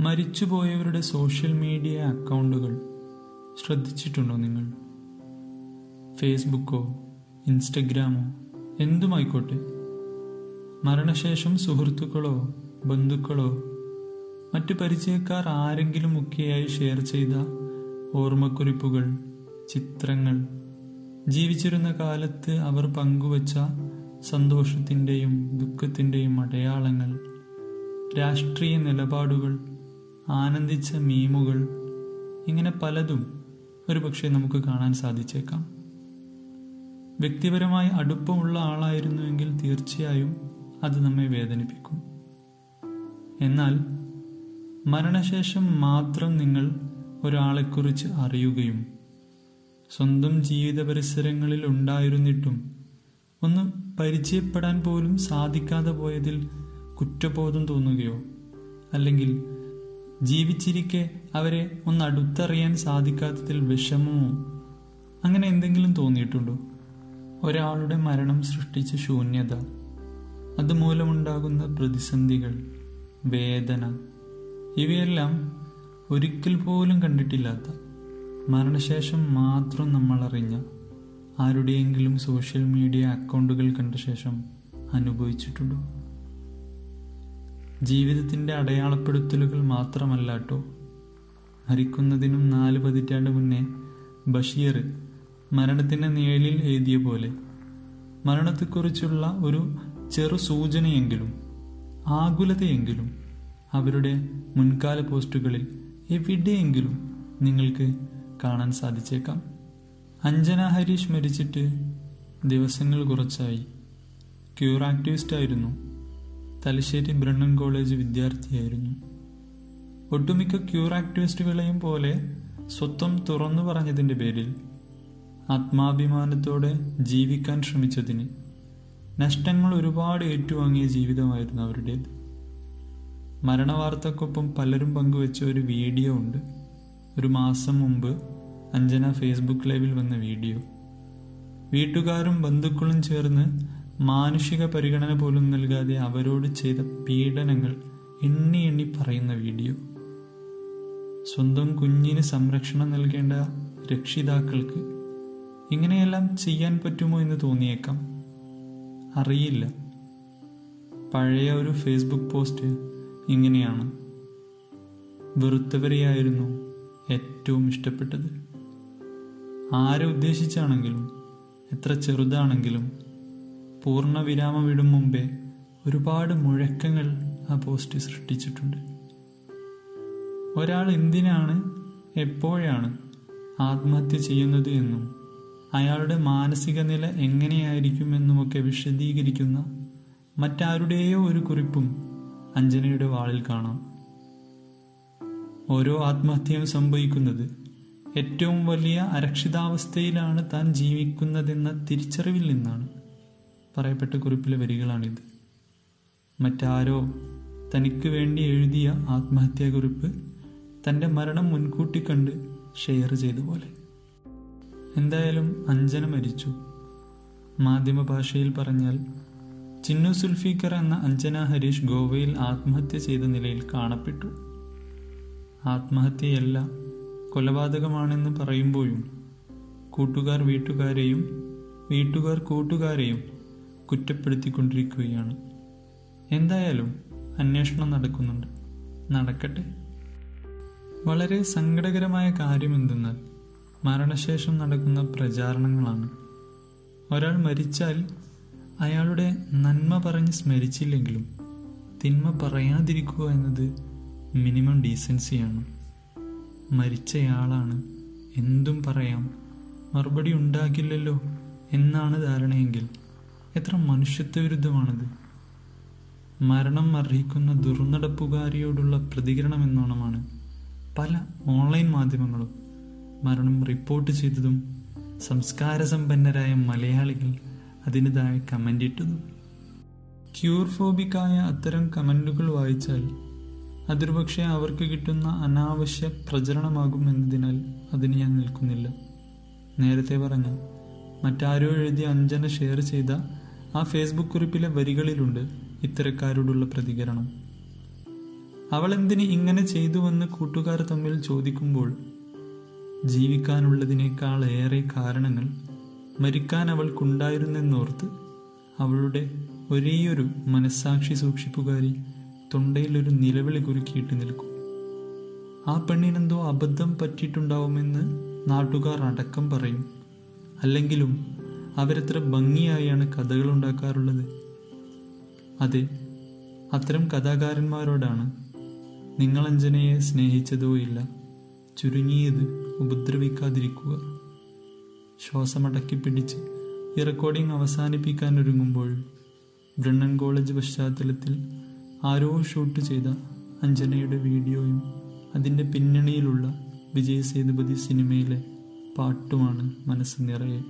മരിച്ചുപോയവരുടെ social media അക്കൗണ്ടുകൾ ശ്രദ്ധിച്ചിട്ടുണ്ടോ നിങ്ങൾ? ഫേസ്ബുക്കോ ഇൻസ്റ്റഗ്രാമോ എന്തുമായിക്കോട്ടെ. മരണശേഷം സുഹൃത്തുക്കളോ ബന്ധുക്കളോ മറ്റു പരിചയക്കാർ ആരെങ്കിലും ഒക്കെയായി ഷെയർ ചെയ്ത ഓർമ്മക്കുറിപ്പുകൾ ചിത്രങ്ങൾ ജീവിച്ചിരുന്ന കാലത്ത് അവർ പങ്കുവച്ച സന്തോഷത്തിന്റെയും ദുഃഖത്തിന്റെയും അടയാളങ്ങൾ രാഷ്ട്രീയ നിലപാടുകൾ ആനന്ദിച്ച മീമുകൾ ഇങ്ങനെ പലതും ഒരുപക്ഷെ നമുക്ക് കാണാൻ സാധിച്ചേക്കാം. വ്യക്തിപരമായി അടുപ്പമുള്ള ആളായിരുന്നുവെങ്കിൽ തീർച്ചയായും അത് നമ്മെ വേദനിപ്പിക്കും. എന്നാൽ മരണശേഷം മാത്രം നിങ്ങൾ ഒരാളെക്കുറിച്ച് അറിയുകയും സ്വന്തം ജീവിത പരിസരങ്ങളിൽ ഉണ്ടായിരുന്നിട്ടും ഒന്ന് പരിചയപ്പെടാൻ പോലും സാധിക്കാതെ പോയതിൽ കുറ്റബോധം തോന്നുകയോ അല്ലെങ്കിൽ ജീവിച്ചിരിക്കെ അവരെ ഒന്ന് അടുത്തറിയാൻ സാധിക്കാത്തതിൽ വിഷമമോ അങ്ങനെ എന്തെങ്കിലും തോന്നിയിട്ടുണ്ടോ? ഒരാളുടെ മരണം സൃഷ്ടിച്ച ശൂന്യത അതുമൂലമുണ്ടാകുന്ന പ്രതിസന്ധികൾ വേദന ഇവയെല്ലാം ഒരിക്കൽ പോലും കണ്ടിട്ടില്ലാത്ത മരണശേഷം മാത്രം നമ്മൾ അറിഞ്ഞ ആരുടെയെങ്കിലും സോഷ്യൽ മീഡിയ അക്കൗണ്ടുകൾ കണ്ട ശേഷം അനുഭവിച്ചിട്ടുണ്ടോ? ജീവിതത്തിന്റെ അടയാളപ്പെടുത്തലുകൾ മാത്രമല്ല കേട്ടോ മരിക്കുന്നതിനും നാല് പതിറ്റാണ്ട് മുന്നേ ബഷീർ മരണത്തിന്റെ നിഴലിൽ എഴുതിയ പോലെ. മരണത്തെക്കുറിച്ചുള്ള ഒരു ചെറു സൂചനയെങ്കിലും ആകുലതയെങ്കിലും അവരുടെ മുൻകാല പോസ്റ്റുകളിൽ എവിടെയെങ്കിലും നിങ്ങൾക്ക് കാണാൻ സാധിച്ചേക്കാം. അഞ്ജന ഹരീഷ് മരിച്ചിട്ട് ദിവസങ്ങൾ കുറച്ചായി. ക്യൂർ ആക്ടിവിസ്റ്റ് ആയിരുന്നു. തലശ്ശേരി ബ്രണ്ണൻ കോളേജ് വിദ്യാർത്ഥിയായിരുന്നു. ഒട്ടുമിക്ക ക്യൂർ ആക്ടിവിസ്റ്റുകളെയും പോലെ സ്വത്വം തുറന്നു പറഞ്ഞതിന്റെ പേരിൽ ആത്മാഭിമാനത്തോടെ ജീവിക്കാൻ ശ്രമിച്ചതിന് നഷ്ടങ്ങൾ ഒരുപാട് ഏറ്റുവാങ്ങിയ ജീവിതമായിരുന്നു അവരുടേത്. മരണവാർത്തക്കൊപ്പം പലരും പങ്കുവെച്ച ഒരു വീഡിയോ ഉണ്ട്. ഒരു മാസം മുമ്പ് അഞ്ജന ഫേസ്ബുക്ക് ലൈവിൽ വന്ന വീഡിയോ. വീട്ടുകാരും ബന്ധുക്കളും ചേർന്ന് മാനുഷിക പരിഗണന പോലും നൽകാതെ അവരോട് ചെയ്ത പീഡനങ്ങൾ എണ്ണി എണ്ണി പറയുന്ന വീഡിയോ. സ്വന്തം കുഞ്ഞിന് സംരക്ഷണം നൽകേണ്ട രക്ഷിതാക്കൾക്ക് ഇങ്ങനെയെല്ലാം ചെയ്യാൻ പറ്റുമോ എന്ന് തോന്നിയേക്കാം. അറിയില്ല. പഴയ ഒരു ഫേസ്ബുക്ക് പോസ്റ്റ് ഇങ്ങനെയാണ്. വെറുത്തവരെയായിരുന്നു ഏറ്റവും ഇഷ്ടപ്പെട്ടത്. ആരെ ഉദ്ദേശിച്ചാണെങ്കിലും എത്ര ചെറുതാണെങ്കിലും പൂർണ വിരാമം വിടും മുമ്പേ ഒരുപാട് മുഴക്കങ്ങൾ ആ പോസ്റ്റ് സൃഷ്ടിച്ചിട്ടുണ്ട്. ഒരാൾ എന്തിനാണ് എപ്പോഴാണ് ആത്മഹത്യ ചെയ്യുന്നത് എന്നും അയാളുടെ മാനസിക നില എങ്ങനെയായിരിക്കുമെന്നുമൊക്കെ വിശദീകരിക്കുന്ന മറ്റാരുടെയോ ഒരു കുറിപ്പും അഞ്ജനയുടെ വാളിൽ കാണാം. ഓരോ ആത്മഹത്യയും സംഭവിക്കുന്നത് ഏറ്റവും വലിയ അരക്ഷിതാവസ്ഥയിലാണ് താൻ ജീവിക്കുന്നതെന്ന തിരിച്ചറിവിൽ നിന്നാണ്. പറയപ്പെട്ട കുറിപ്പിലെ വരികളാണിത്. മറ്റാരോ തനിക്ക് വേണ്ടി എഴുതിയ ആത്മഹത്യാക്കുറിപ്പ് തന്റെ മരണം മുൻകൂട്ടി കണ്ട് ഷെയർ ചെയ്ത പോലെ. എന്തായാലും അഞ്ജന മരിച്ചു. മാധ്യമ ഭാഷയിൽ പറഞ്ഞാൽ ചിന്നു സുൽഫീക്കർ എന്ന അഞ്ജന ഹരീഷ് ഗോവയിൽ ആത്മഹത്യ ചെയ്ത നിലയിൽ കാണപ്പെട്ടു. ആത്മഹത്യയല്ല കൊലപാതകമാണെന്ന് പറയുമ്പോഴും കൂട്ടുകാർ വീട്ടുകാരെയും വീട്ടുകാർ കൂട്ടുകാരെയും കുറ്റപ്പെടുത്തിക്കൊണ്ടിരിക്കുകയാണ്. എന്തായാലും അന്വേഷണം നടക്കുന്നുണ്ട്. നടക്കട്ടെ. വളരെ സങ്കടകരമായ കാര്യം എന്തെന്നാൽ മരണശേഷം നടക്കുന്ന പ്രചാരണങ്ങളാണ്. ഒരാൾ മരിച്ചാൽ അയാളുടെ നന്മ പറഞ്ഞ് സ്മരിച്ചില്ലെങ്കിലും തിന്മ പറയാതിരിക്കുക എന്നത് മിനിമം ഡീസൻസിയാണ്. മരിച്ചയാളാണ് എന്തും പറയാം. മറുപടി ഉണ്ടാകില്ലല്ലോ എന്നാണ് ധാരണയെങ്കിൽ എത്ര മനുഷ്യത്വ വിരുദ്ധമാണത് മരണം അർഹിക്കുന്ന ദുർനടപ്പുകാരിയോടുള്ള പ്രതികരണം എന്നോണമാണ് പല ഓൺലൈൻ മാധ്യമങ്ങളും മരണം റിപ്പോർട്ട് ചെയ്തതും സംസ്കാരസമ്പന്നരായ മലയാളികൾ അതിന് താഴെ കമന്റ് ഇട്ടതും. ക്യൂർഫോബിക്കായ അത്തരം കമന്റുകൾ വായിച്ചാൽ അതൊരുപക്ഷെ അവർക്ക് കിട്ടുന്ന അനാവശ്യ പ്രചരണമാകും എന്നതിനാൽ അതിന് ഞാൻ നിൽക്കുന്നില്ല. നേരത്തെ പറഞ്ഞ മറ്റാരോ എഴുതിയ അഞ്ജന ഷെയർ ചെയ്ത ആ ഫേസ്ബുക്ക് കുറിപ്പിലെ വരികളിലുണ്ട് ഇത്തരക്കാരോടുള്ള പ്രതികരണം. അവൾ എന്തിന് ഇങ്ങനെ ചെയ്തുവെന്ന് കൂട്ടുകാർ തമ്മിൽ ചോദിക്കുമ്പോൾ ജീവിക്കാനുള്ളതിനേക്കാൾ ഏറെ കാരണങ്ങൾ മരിക്കാൻ അവൾക്കുണ്ടായിരുന്നെന്നോർത്ത് അവളുടെ ഒരേയൊരു മനസ്സാക്ഷി സൂക്ഷിപ്പുകാരി തൊണ്ടയിലൊരു നിലവിളി കുരുക്കിയിട്ട് നിൽക്കും. ആ പെണ്ണിനെന്തോ അബദ്ധം പറ്റിയിട്ടുണ്ടാവുമെന്ന് നാട്ടുകാർ അടക്കം പറയും. അല്ലെങ്കിലും അവരത്ര ഭംഗിയായാണ് കഥകൾ ഉണ്ടാക്കാറുള്ളത്. അതെ അത്തരം കഥാകാരന്മാരോടാണ് നിങ്ങൾ അഞ്ജനയെ സ്നേഹിച്ചതോ ഇല്ല ചുരുങ്ങിയത് ഉപദ്രവിക്കാതിരിക്കുക. ശ്വാസമടക്കി പിടിച്ച് ഈ റെക്കോർഡിംഗ് അവസാനിപ്പിക്കാൻ ഒരുങ്ങുമ്പോൾ ബ്രണ്ണൻ കോളേജ് പശ്ചാത്തലത്തിൽ ആരോ ഷൂട്ട് ചെയ്ത അഞ്ജനയുടെ വീഡിയോയും അതിന്റെ പിന്നണിയിലുള്ള വിജയ് സേതുപതി സിനിമയിലെ പാട്ടുമാണ് മനസ്സ് നിറയെ.